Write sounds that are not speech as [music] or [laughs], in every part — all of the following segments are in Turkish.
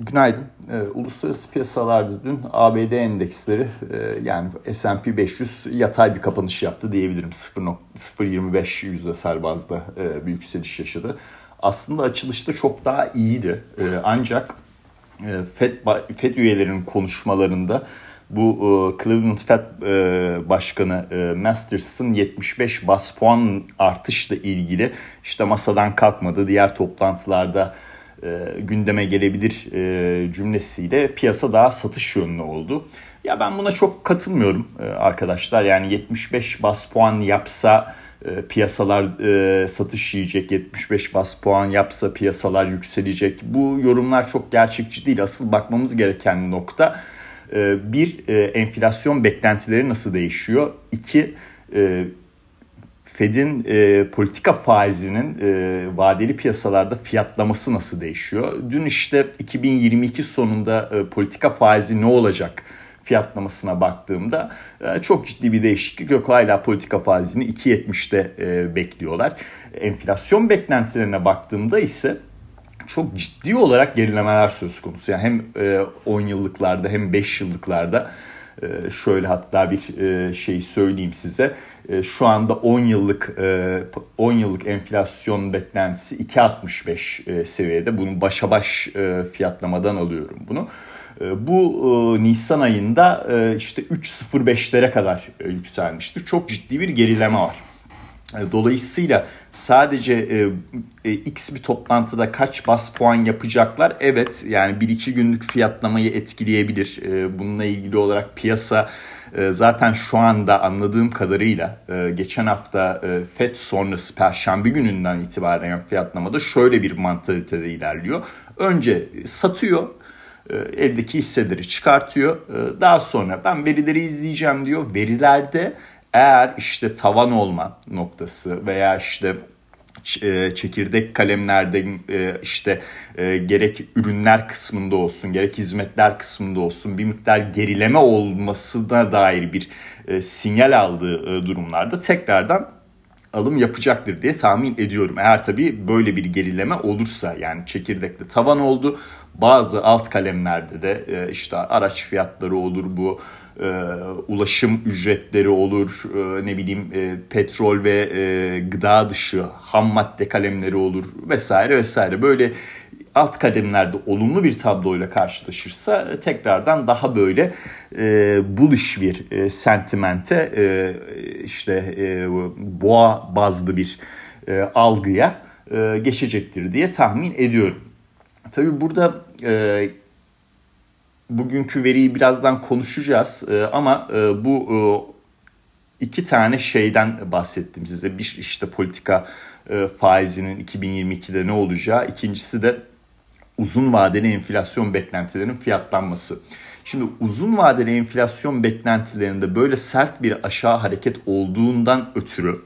Günaydın. E, uluslararası piyasalarda dün ABD endeksleri e, yani S&P 500 yatay bir kapanış yaptı diyebilirim. 0.25 yüzdesel bazda e, bir yükseliş yaşadı. Aslında açılışta çok daha iyiydi. E, ancak e, Fed, Fed üyelerinin konuşmalarında bu e, Cleveland Fed e, Başkanı e, Masters'ın 75 bas puan artışla ilgili işte masadan kalkmadı. Diğer toplantılarda e, gündeme gelebilir e, cümlesiyle piyasa daha satış yönlü oldu. Ya ben buna çok katılmıyorum e, arkadaşlar. Yani 75 bas puan yapsa e, piyasalar e, satış yiyecek, 75 bas puan yapsa piyasalar yükselecek. Bu yorumlar çok gerçekçi değil. Asıl bakmamız gereken nokta e, bir e, enflasyon beklentileri nasıl değişiyor? İki e, Fed'in e, politika faizinin e, vadeli piyasalarda fiyatlaması nasıl değişiyor? Dün işte 2022 sonunda e, politika faizi ne olacak fiyatlamasına baktığımda e, çok ciddi bir değişiklik yok. Hala politika faizini 2.70'te e, bekliyorlar. Enflasyon beklentilerine baktığımda ise çok ciddi olarak gerilemeler söz konusu. Yani hem 10 e, yıllıklarda hem 5 yıllıklarda şöyle hatta bir e, şey söyleyeyim size. Ee, şu anda 10 yıllık 10 e, yıllık enflasyon beklentisi 2.65 e, seviyede. Bunu başa baş fiyatlamadan alıyorum bunu. Ee, bu Nisan ayında işte 3.05'lere kadar yükselmiştir. Çok ciddi bir gerileme var. E, dolayısıyla sadece e, e, X bir toplantıda kaç bas puan yapacaklar? Evet yani 1-2 günlük fiyatlamayı etkileyebilir. E, bununla ilgili olarak piyasa e, zaten şu anda anladığım kadarıyla e, geçen hafta e, FED sonrası Perşembe gününden itibaren fiyatlamada şöyle bir mantalitede ilerliyor. Önce satıyor e, eldeki hisseleri çıkartıyor. E, daha sonra ben verileri izleyeceğim diyor. Verilerde eğer işte tavan olma noktası veya işte e, çekirdek kalemlerde e, işte e, gerek ürünler kısmında olsun gerek hizmetler kısmında olsun bir miktar gerileme olmasına dair bir sinyal aldığı durumlarda tekrardan alım yapacaktır diye tahmin ediyorum. Eğer tabii böyle bir gerileme olursa yani çekirdekte tavan oldu. Bazı alt kalemlerde de işte araç fiyatları olur bu e, ulaşım ücretleri olur e, ne bileyim petrol ve gıda dışı ham madde kalemleri olur vesaire vesaire böyle alt kademlerde olumlu bir tabloyla karşılaşırsa e, tekrardan daha böyle e, bullish bir e, sentimente e, işte e, boğa bazlı bir e, algıya e, geçecektir diye tahmin ediyorum. Tabii burada e, bugünkü veriyi birazdan konuşacağız e, ama e, bu e, iki tane şeyden bahsettim size. Bir işte politika faizinin 2022'de ne olacağı, ikincisi de uzun vadeli enflasyon beklentilerinin fiyatlanması. Şimdi uzun vadeli enflasyon beklentilerinde böyle sert bir aşağı hareket olduğundan ötürü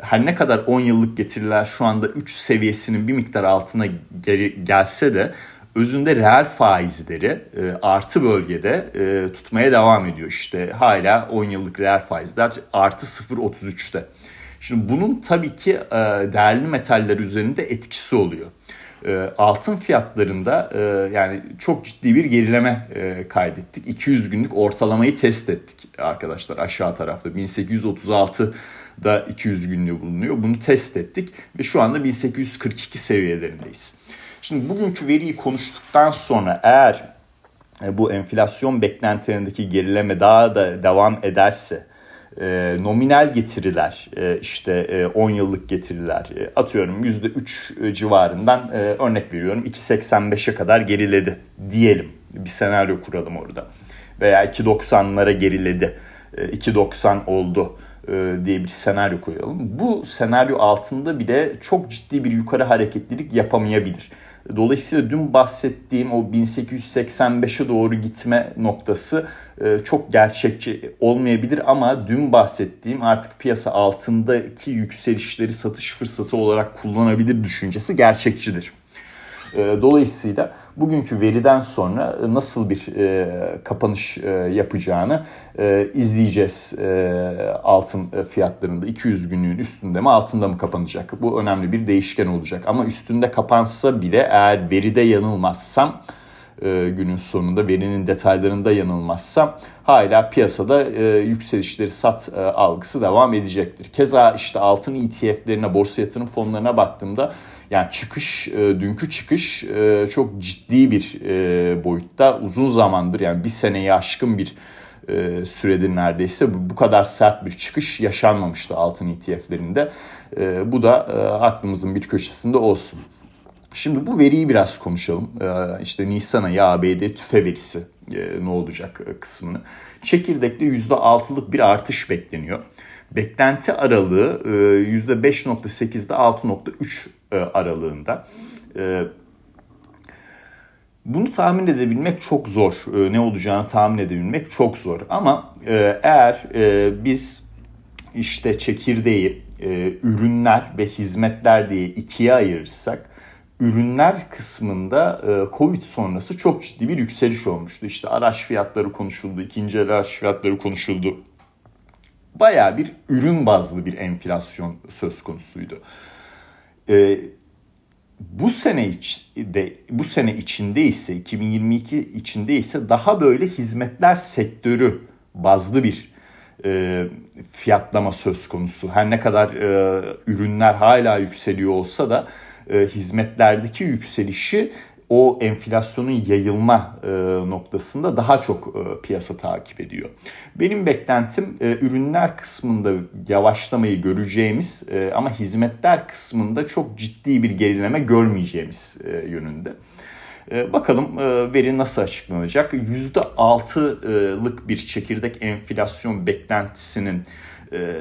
her ne kadar 10 yıllık getiriler şu anda 3 seviyesinin bir miktar altına geri gelse de özünde reel faizleri e, artı bölgede e, tutmaya devam ediyor. İşte hala 10 yıllık reel faizler artı 0.33'te. Şimdi bunun tabii ki e, değerli metaller üzerinde etkisi oluyor. E, altın fiyatlarında e, yani çok ciddi bir gerileme e, kaydettik. 200 günlük ortalamayı test ettik arkadaşlar aşağı tarafta. 1836 da 200 günlüğü bulunuyor. Bunu test ettik ve şu anda 1842 seviyelerindeyiz. Şimdi bugünkü veriyi konuştuktan sonra eğer bu enflasyon beklentilerindeki gerileme daha da devam ederse e, nominal getiriler e, işte e, 10 yıllık getiriler e, atıyorum %3 e, civarından e, örnek veriyorum 2.85'e kadar geriledi diyelim bir senaryo kuralım orada veya 2.90'lara geriledi e, 2.90 oldu e, diye bir senaryo koyalım. Bu senaryo altında bile çok ciddi bir yukarı hareketlilik yapamayabilir. Dolayısıyla dün bahsettiğim o 1885'e doğru gitme noktası e, çok gerçekçi olmayabilir ama dün bahsettiğim artık piyasa altındaki yükselişleri satış fırsatı olarak kullanabilir düşüncesi gerçekçidir. E, dolayısıyla bugünkü veriden sonra nasıl bir e, kapanış e, yapacağını izleyeceğiz e, altın fiyatlarında. 200 günlüğün üstünde mi altında mı kapanacak? Bu önemli bir değişken olacak. Ama üstünde kapansa bile eğer veride yanılmazsam günün sonunda verinin detaylarında yanılmazsam hala piyasada e, yükselişleri sat e, algısı devam edecektir. Keza işte altın ETF'lerine, borsa yatırım fonlarına baktığımda yani çıkış, e, dünkü çıkış e, çok ciddi bir e, boyutta uzun zamandır yani bir seneyi aşkın bir e, süredir neredeyse bu kadar sert bir çıkış yaşanmamıştı altın ETF'lerinde. E, bu da e, aklımızın bir köşesinde olsun. Şimdi bu veriyi biraz konuşalım. E, işte Nisan ayı ABD tüfe verisi e, ne olacak e, kısmını. Çekirdekte %6'lık bir artış bekleniyor. Beklenti aralığı e, %5.8'de 6.3 e, aralığında. E, bunu tahmin edebilmek çok zor. E, ne olacağını tahmin edebilmek çok zor. Ama eğer biz işte çekirdeği ürünler ve hizmetler diye ikiye ayırırsak ürünler kısmında Covid sonrası çok ciddi bir yükseliş olmuştu. İşte araç fiyatları konuşuldu, ikinci araç fiyatları konuşuldu. Baya bir ürün bazlı bir enflasyon söz konusuydu bu sene içinde bu sene içinde ise 2022 içinde ise daha böyle hizmetler sektörü bazlı bir e, fiyatlama söz konusu. Her ne kadar e, ürünler hala yükseliyor olsa da e, hizmetlerdeki yükselişi o enflasyonun yayılma e, noktasında daha çok e, piyasa takip ediyor. Benim beklentim e, ürünler kısmında yavaşlamayı göreceğimiz e, ama hizmetler kısmında çok ciddi bir gerileme görmeyeceğimiz e, yönünde. E, bakalım e, veri nasıl açıklanacak? %6'lık bir çekirdek enflasyon beklentisinin e,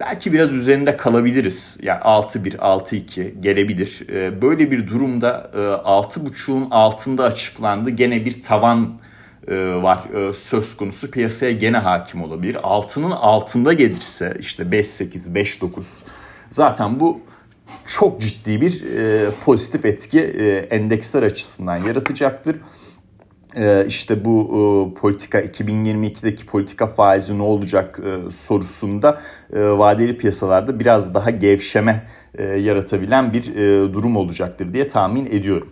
belki biraz üzerinde kalabiliriz. Yani 6-1, 6-2 gelebilir. Ee, böyle bir durumda 6.5'un e, altında açıklandı. Gene bir tavan e, var e, söz konusu. Piyasaya gene hakim olabilir. Altının altında gelirse işte 5-8, 5-9 zaten bu çok ciddi bir pozitif etki endeksler açısından yaratacaktır. Ee, işte bu e, politika 2022'deki politika faizi ne olacak e, sorusunda e, vadeli piyasalarda biraz daha gevşeme yaratabilen bir durum olacaktır diye tahmin ediyorum.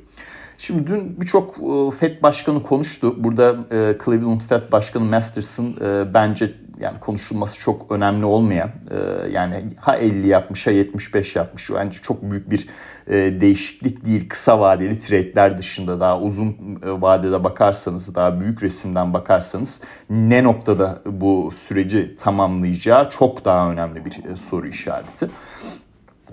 Şimdi dün birçok FED başkanı konuştu. Burada Cleveland FED Başkanı Masterson bence yani konuşulması çok önemli olmayan e, yani ha 50 yapmış ha 75 yapmış bence çok büyük bir e, değişiklik değil kısa vadeli trade'ler dışında daha uzun e, vadede bakarsanız daha büyük resimden bakarsanız ne noktada bu süreci tamamlayacağı çok daha önemli bir soru işareti.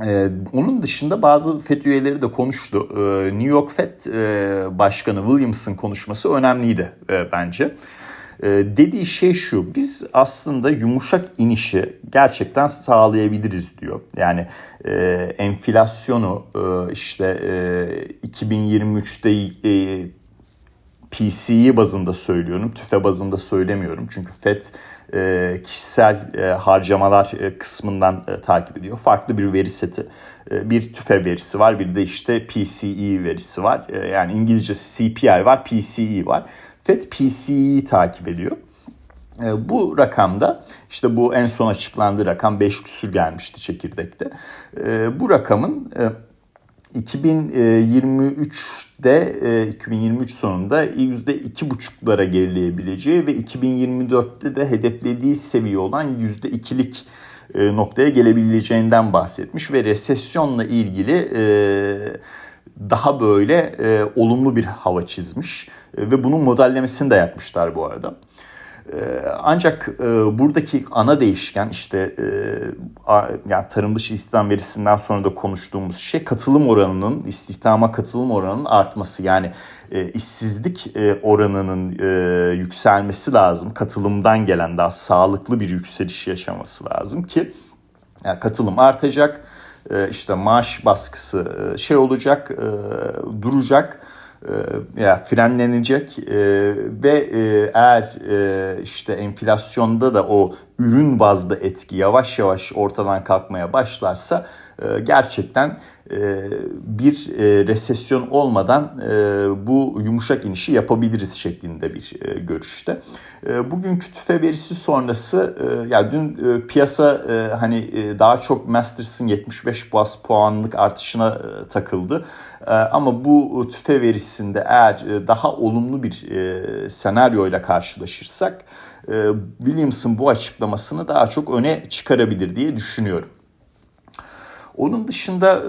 Ee, onun dışında bazı FED üyeleri de konuştu. Ee, New York FED e, Başkanı Williams'ın konuşması önemliydi e, bence. Ee, dediği şey şu biz aslında yumuşak inişi gerçekten sağlayabiliriz diyor. Yani e, enflasyonu e, işte e, 2023'te e, PCE bazında söylüyorum. TÜFE bazında söylemiyorum. Çünkü FED e, kişisel e, harcamalar e, kısmından e, takip ediyor. Farklı bir veri seti. E, bir TÜFE verisi var. Bir de işte PCE verisi var. E, yani İngilizce CPI var, PCE var. FED PCE'yi takip ediyor. E, bu rakamda işte bu en son açıklandığı rakam 5 küsür gelmişti çekirdekte. E, bu rakamın e, 2023'de 2023 sonunda %2,5'lara gerileyebileceği ve 2024'te de hedeflediği seviye olan %2'lik noktaya gelebileceğinden bahsetmiş ve resesyonla ilgili daha böyle e, olumlu bir hava çizmiş e, ve bunun modellemesini de yapmışlar bu arada. E, ancak e, buradaki ana değişken işte e, yani tarım dışı istihdam verisinden sonra da konuştuğumuz şey katılım oranının istihdama katılım oranının artması. Yani e, işsizlik oranının yükselmesi lazım. Katılımdan gelen daha sağlıklı bir yükseliş yaşaması lazım ki yani katılım artacak işte maaş baskısı şey olacak, duracak ya frenlenecek ve eğer işte enflasyonda da o ürün bazlı etki yavaş yavaş ortadan kalkmaya başlarsa e, gerçekten e, bir e, resesyon olmadan bu yumuşak inişi yapabiliriz şeklinde bir görüşte. Bugünkü tüfe verisi sonrası ya dün piyasa hani daha çok Masters'ın 75 bas puanlık artışına takıldı. Ama bu tüfe verisinde eğer daha olumlu bir senaryoyla karşılaşırsak Williams'ın bu açıklamasını daha çok öne çıkarabilir diye düşünüyorum. Onun dışında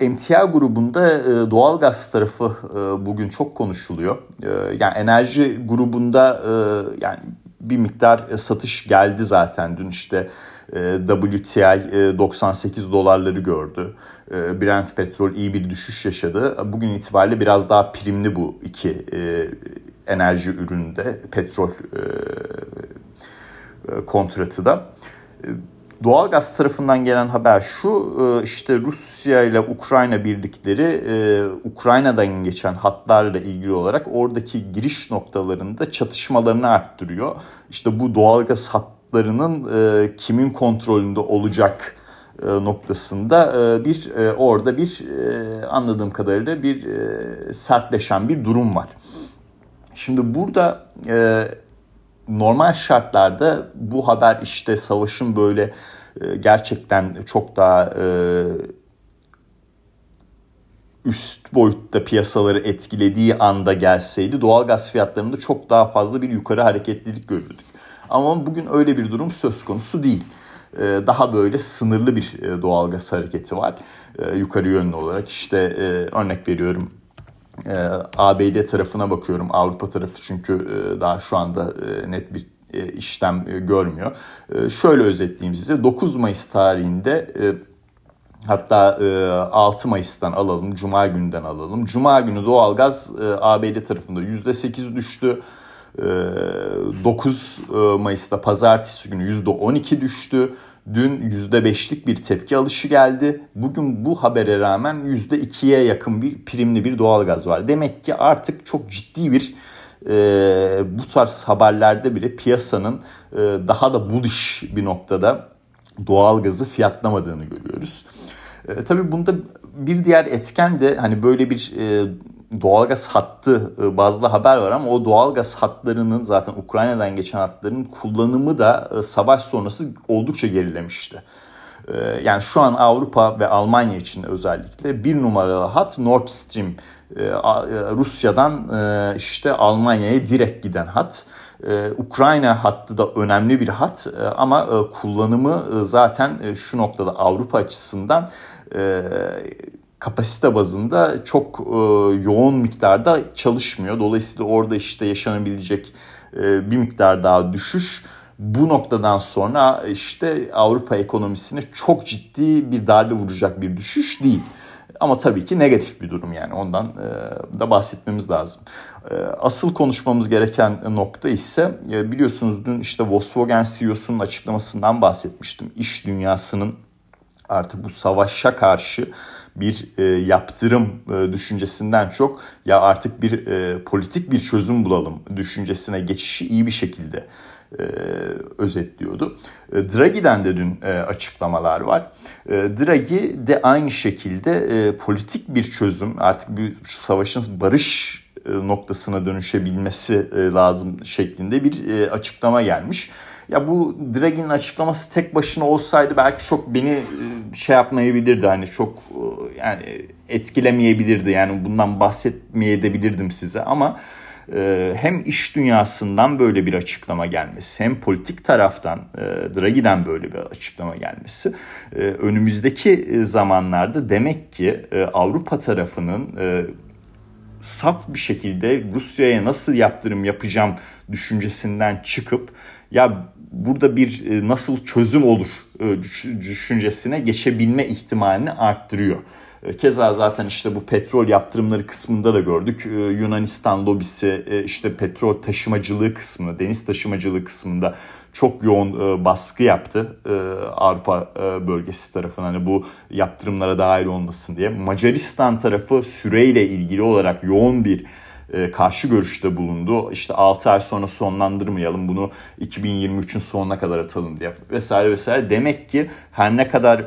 e, MTA grubunda e, doğalgaz tarafı e, bugün çok konuşuluyor. E, yani enerji grubunda e, yani bir miktar e, satış geldi zaten dün işte e, WTI e, 98 dolarları gördü. E, Brent petrol iyi bir düşüş yaşadı. Bugün itibariyle biraz daha primli bu iki e, enerji üründe petrol e, e, kontratı da. Doğalgaz tarafından gelen haber şu e, işte Rusya ile Ukrayna birlikleri e, Ukrayna'dan geçen hatlarla ilgili olarak oradaki giriş noktalarında çatışmalarını arttırıyor. İşte bu doğalgaz hatlarının e, kimin kontrolünde olacak noktasında bir orada bir anladığım kadarıyla bir sertleşen bir durum var. Şimdi burada normal şartlarda bu haber işte savaşın böyle e, gerçekten çok daha e, üst boyutta piyasaları etkilediği anda gelseydi doğal gaz fiyatlarında çok daha fazla bir yukarı hareketlilik görürdük. Ama bugün öyle bir durum söz konusu değil. E, daha böyle sınırlı bir doğal gaz hareketi var. Yukarı yönlü olarak işte örnek veriyorum e, ee, ABD tarafına bakıyorum. Avrupa tarafı çünkü e, daha şu anda e, net bir e, işlem e, görmüyor. E, şöyle özetleyeyim size. 9 Mayıs tarihinde e, hatta e, 6 Mayıs'tan alalım, Cuma günden alalım. Cuma günü doğalgaz e, ABD tarafında %8 düştü. 9 e, e, Mayıs'ta pazartesi günü %12 düştü. Dün %5'lik bir tepki alışı geldi. Bugün bu habere rağmen %2'ye yakın bir primli bir doğalgaz var. Demek ki artık çok ciddi bir e, bu tarz haberlerde bile piyasanın e, daha da bullish bir noktada doğalgazı fiyatlamadığını görüyoruz. E, tabii bunda bir diğer etken de hani böyle bir e, doğalgaz hattı e, bazlı haber var ama o doğalgaz hatlarının zaten Ukrayna'dan geçen hatların kullanımı da e, savaş sonrası oldukça gerilemişti. E, yani şu an Avrupa ve Almanya için özellikle bir numaralı hat Nord Stream Rusya'dan işte Almanya'ya direkt giden hat. Ukrayna hattı da önemli bir hat ama kullanımı zaten şu noktada Avrupa açısından kapasite bazında çok e, yoğun miktarda çalışmıyor. Dolayısıyla orada işte yaşanabilecek e, bir miktar daha düşüş bu noktadan sonra işte Avrupa ekonomisine çok ciddi bir darbe vuracak bir düşüş değil. Ama tabii ki negatif bir durum yani ondan e, da bahsetmemiz lazım. E, asıl konuşmamız gereken nokta ise e, biliyorsunuz dün işte Volkswagen CEO'sunun açıklamasından bahsetmiştim. İş dünyasının artık bu savaşa karşı bir e, yaptırım e, düşüncesinden çok ya artık bir e, politik bir çözüm bulalım düşüncesine geçişi iyi bir şekilde e, özetliyordu. E, Draghi'den de dün e, açıklamalar var. E, Draghi de aynı şekilde e, politik bir çözüm artık bir şu savaşın barış e, noktasına dönüşebilmesi e, lazım şeklinde bir e, açıklama gelmiş. Ya bu Draghi'nin açıklaması tek başına olsaydı belki çok beni e, şey yapmayabilirdi. Hani çok e, yani etkilemeyebilirdi. Yani bundan bahsetmeyebilirdim size. Ama e, hem iş dünyasından böyle bir açıklama gelmesi hem politik taraftan Draghi'den böyle bir açıklama gelmesi önümüzdeki zamanlarda demek ki Avrupa tarafının saf bir şekilde Rusya'ya nasıl yaptırım yapacağım düşüncesinden çıkıp ya burada bir e, nasıl çözüm olur e, düşüncesine geçebilme ihtimalini arttırıyor. E, keza zaten işte bu petrol yaptırımları kısmında da gördük. Yunanistan lobisi işte petrol taşımacılığı kısmında, deniz taşımacılığı kısmında çok yoğun baskı yaptı Avrupa bölgesi tarafından hani bu yaptırımlara dahil olmasın diye. Macaristan tarafı süreyle ilgili olarak yoğun bir e, karşı görüşte bulundu. İşte 6 ay sonra sonlandırmayalım bunu 2023'ün sonuna kadar atalım diye vesaire vesaire. Demek ki her ne kadar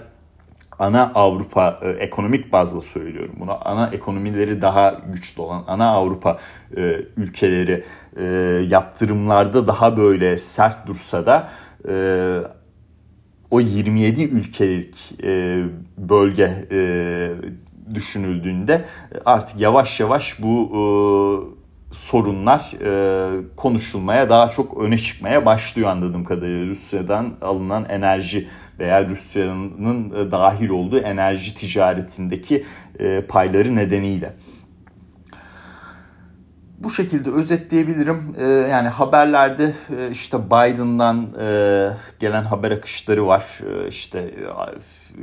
ana Avrupa e, ekonomik bazda söylüyorum bunu. Ana ekonomileri daha güçlü olan ana Avrupa e, ülkeleri yaptırımlarda daha böyle sert dursa da o 27 ülkelik bölge düşünüldüğünde artık yavaş yavaş bu e, sorunlar e, konuşulmaya daha çok öne çıkmaya başlıyor anladığım kadarıyla Rusya'dan alınan enerji veya Rusya'nın e, dahil olduğu enerji ticaretindeki e, payları nedeniyle. Bu şekilde özetleyebilirim. Ee, yani haberlerde e, işte Biden'dan e, gelen haber akışları var. E, işte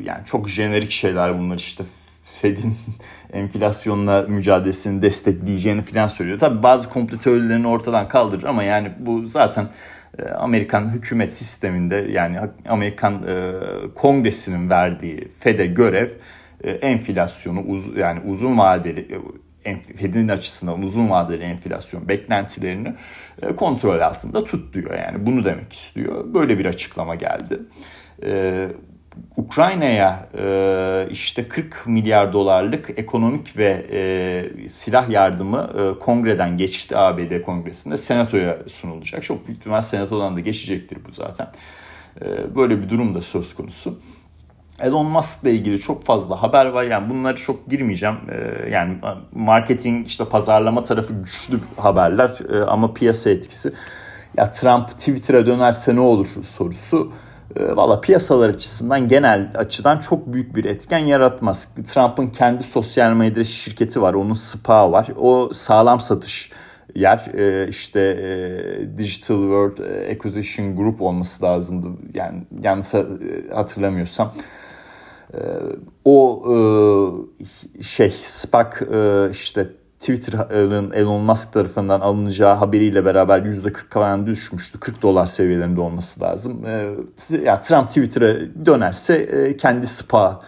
yani çok jenerik şeyler bunlar işte Fed'in [laughs] enflasyonla mücadelesini destekleyeceğini falan söylüyor. Tabi bazı komplo teorilerini ortadan kaldırır ama yani bu zaten Amerikan hükümet sisteminde yani Amerikan kongresinin verdiği Fed'e görev enflasyonu uz, yani uzun vadeli Fed'in açısından uzun vadeli enflasyon beklentilerini e, kontrol altında tut diyor. Yani bunu demek istiyor. Böyle bir açıklama geldi. Ukrayna'ya e, işte 40 milyar dolarlık ekonomik ve e, silah yardımı e, kongreden geçti ABD kongresinde senatoya sunulacak. Çok büyük ihtimal senatodan da geçecektir bu zaten. E, böyle bir durum da söz konusu. Elon Musk ile ilgili çok fazla haber var. Yani bunları çok girmeyeceğim. Ee, yani marketing işte pazarlama tarafı güçlü haberler ee, ama piyasa etkisi. Ya Trump Twitter'a dönerse ne olur sorusu. Ee, valla piyasalar açısından genel açıdan çok büyük bir etken yaratmaz. Trump'ın kendi sosyal medya şirketi var. Onun SPA var. O sağlam satış yer işte Digital World Acquisition Group olması lazımdı. Yani yanlış hatırlamıyorsam. O e, şey SPAC e, işte Twitter'ın Elon Musk tarafından alınacağı haberiyle beraber %40 falan düşmüştü. 40 dolar seviyelerinde olması lazım. E, yani Trump Twitter'a dönerse kendi SPA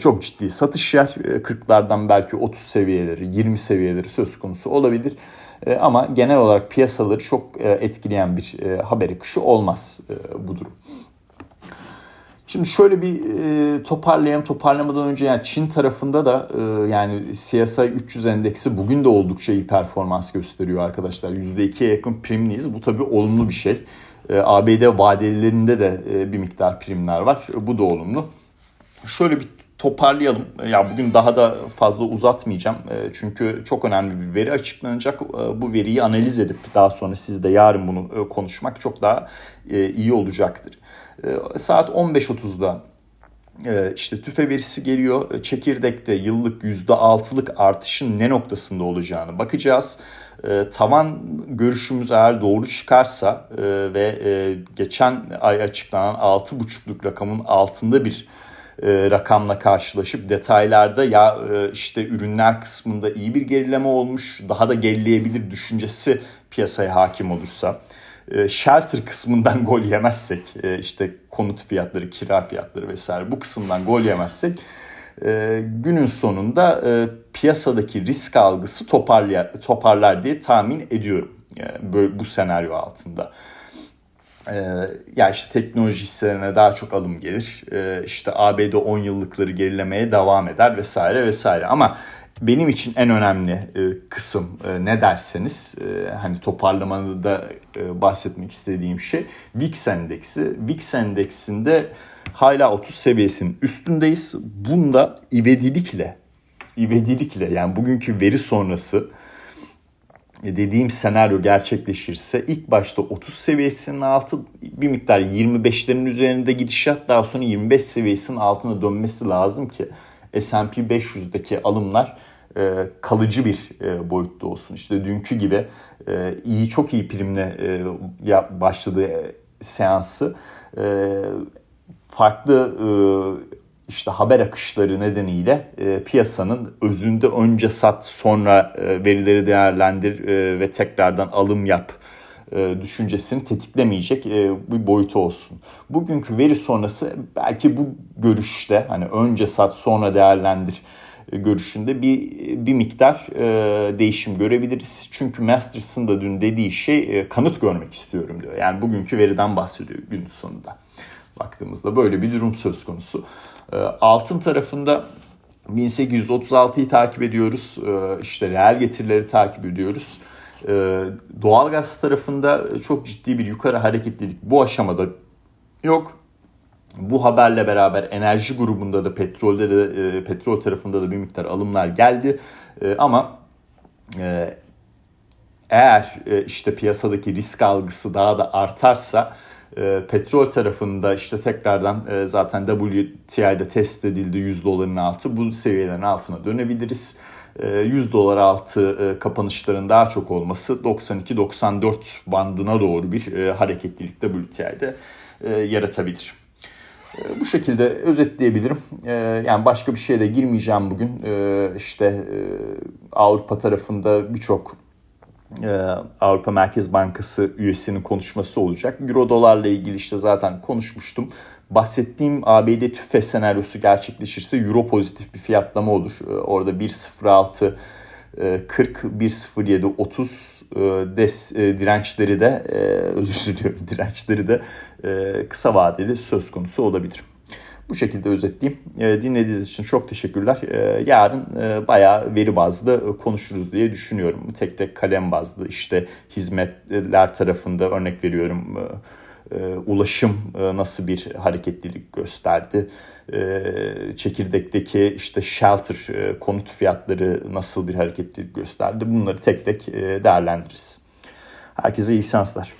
çok ciddi satış yer. 40'lardan belki 30 seviyeleri, 20 seviyeleri söz konusu olabilir. Ama genel olarak piyasaları çok etkileyen bir haber akışı olmaz bu durum. Şimdi şöyle bir e, toparlayalım. Toparlamadan önce yani Çin tarafında da e, yani CSI 300 endeksi bugün de oldukça iyi performans gösteriyor arkadaşlar. %2'ye yakın primliyiz. Bu tabii olumlu bir şey. E, ABD vadelilerinde de e, bir miktar primler var. E, bu da olumlu. Şöyle bir toparlayalım. Ya bugün daha da fazla uzatmayacağım. E, çünkü çok önemli bir veri açıklanacak. E, bu veriyi analiz edip daha sonra sizde yarın bunu e, konuşmak çok daha iyi olacaktır. Saat 15.30'da işte tüfe verisi geliyor. Çekirdekte yıllık %6'lık artışın ne noktasında olacağını bakacağız. Tavan görüşümüz eğer doğru çıkarsa ve geçen ay açıklanan 6,5'luk rakamın altında bir e, rakamla karşılaşıp detaylarda ya e, işte ürünler kısmında iyi bir gerileme olmuş daha da gerileyebilir düşüncesi piyasaya hakim olursa e, shelter kısmından [laughs] gol yemezsek e, işte konut fiyatları kira fiyatları vesaire bu kısımdan gol yemezsek e, günün sonunda e, piyasadaki risk algısı toparlar, toparlar diye tahmin ediyorum e, bu senaryo altında. Ee, ya işte teknoloji hisselerine daha çok alım gelir. Ee, işte ABD 10 yıllıkları gerilemeye devam eder vesaire vesaire. Ama benim için en önemli e, kısım e, ne derseniz e, hani toparlamanı da bahsetmek istediğim şey VIX endeksi. VIX endeksinde hala 30 seviyesinin üstündeyiz. Bunda ivedilikle ivedilikle yani bugünkü veri sonrası e, dediğim senaryo gerçekleşirse ilk başta 30 seviyesinin altı bir miktar 25'lerin üzerinde gidişat daha sonra 25 seviyesinin altına dönmesi lazım ki S&P 500'deki alımlar e, kalıcı bir e, boyutta olsun. İşte dünkü gibi e, iyi çok iyi primle e, başladığı e, seansı e, farklı e, işte haber akışları nedeniyle e, piyasanın özünde önce sat sonra e, verileri değerlendir e, ve tekrardan alım yap e, düşüncesini tetiklemeyecek e, bir boyutu olsun. Bugünkü veri sonrası belki bu görüşte hani önce sat sonra değerlendir görüşünde bir bir miktar değişim görebiliriz. Çünkü Masters'ın da dün dediği şey kanıt görmek istiyorum diyor. Yani bugünkü veriden bahsediyor gün sonunda. Baktığımızda böyle bir durum söz konusu. Altın tarafında 1836'yı takip ediyoruz. İşte reel getirileri takip ediyoruz. Doğalgaz tarafında çok ciddi bir yukarı hareketlilik bu aşamada yok. Bu haberle beraber enerji grubunda da petrolde de e, petrol tarafında da bir miktar alımlar geldi. Ama e, eğer e, işte piyasadaki risk algısı daha da artarsa e, petrol tarafında işte tekrardan e, zaten WTI'de test edildi 100 doların altı. Bu seviyelerin altına dönebiliriz. 100 e, dolar altı e, kapanışların daha çok olması 92-94 bandına doğru bir e, hareketlilik WTI'de yaratabilir. Bu şekilde özetleyebilirim. Yani başka bir şeye de girmeyeceğim bugün. İşte Avrupa tarafında birçok Avrupa Merkez Bankası üyesinin konuşması olacak. Euro dolarla ilgili işte zaten konuşmuştum. Bahsettiğim ABD tüfe senaryosu gerçekleşirse Euro pozitif bir fiyatlama olur. Orada 1.06 40 107 30 des e, dirençleri de e, özür diliyorum [laughs] dirençleri de e, kısa vadeli söz konusu olabilir. Bu şekilde özetleyeyim. Dinlediğiniz için çok teşekkürler. Yarın bayağı veri bazlı konuşuruz diye düşünüyorum. Tek tek kalem bazlı işte hizmetler tarafında örnek veriyorum ulaşım nasıl bir hareketlilik gösterdi. Çekirdekteki işte shelter konut fiyatları nasıl bir hareketlilik gösterdi. Bunları tek tek değerlendiririz. Herkese iyi seanslar.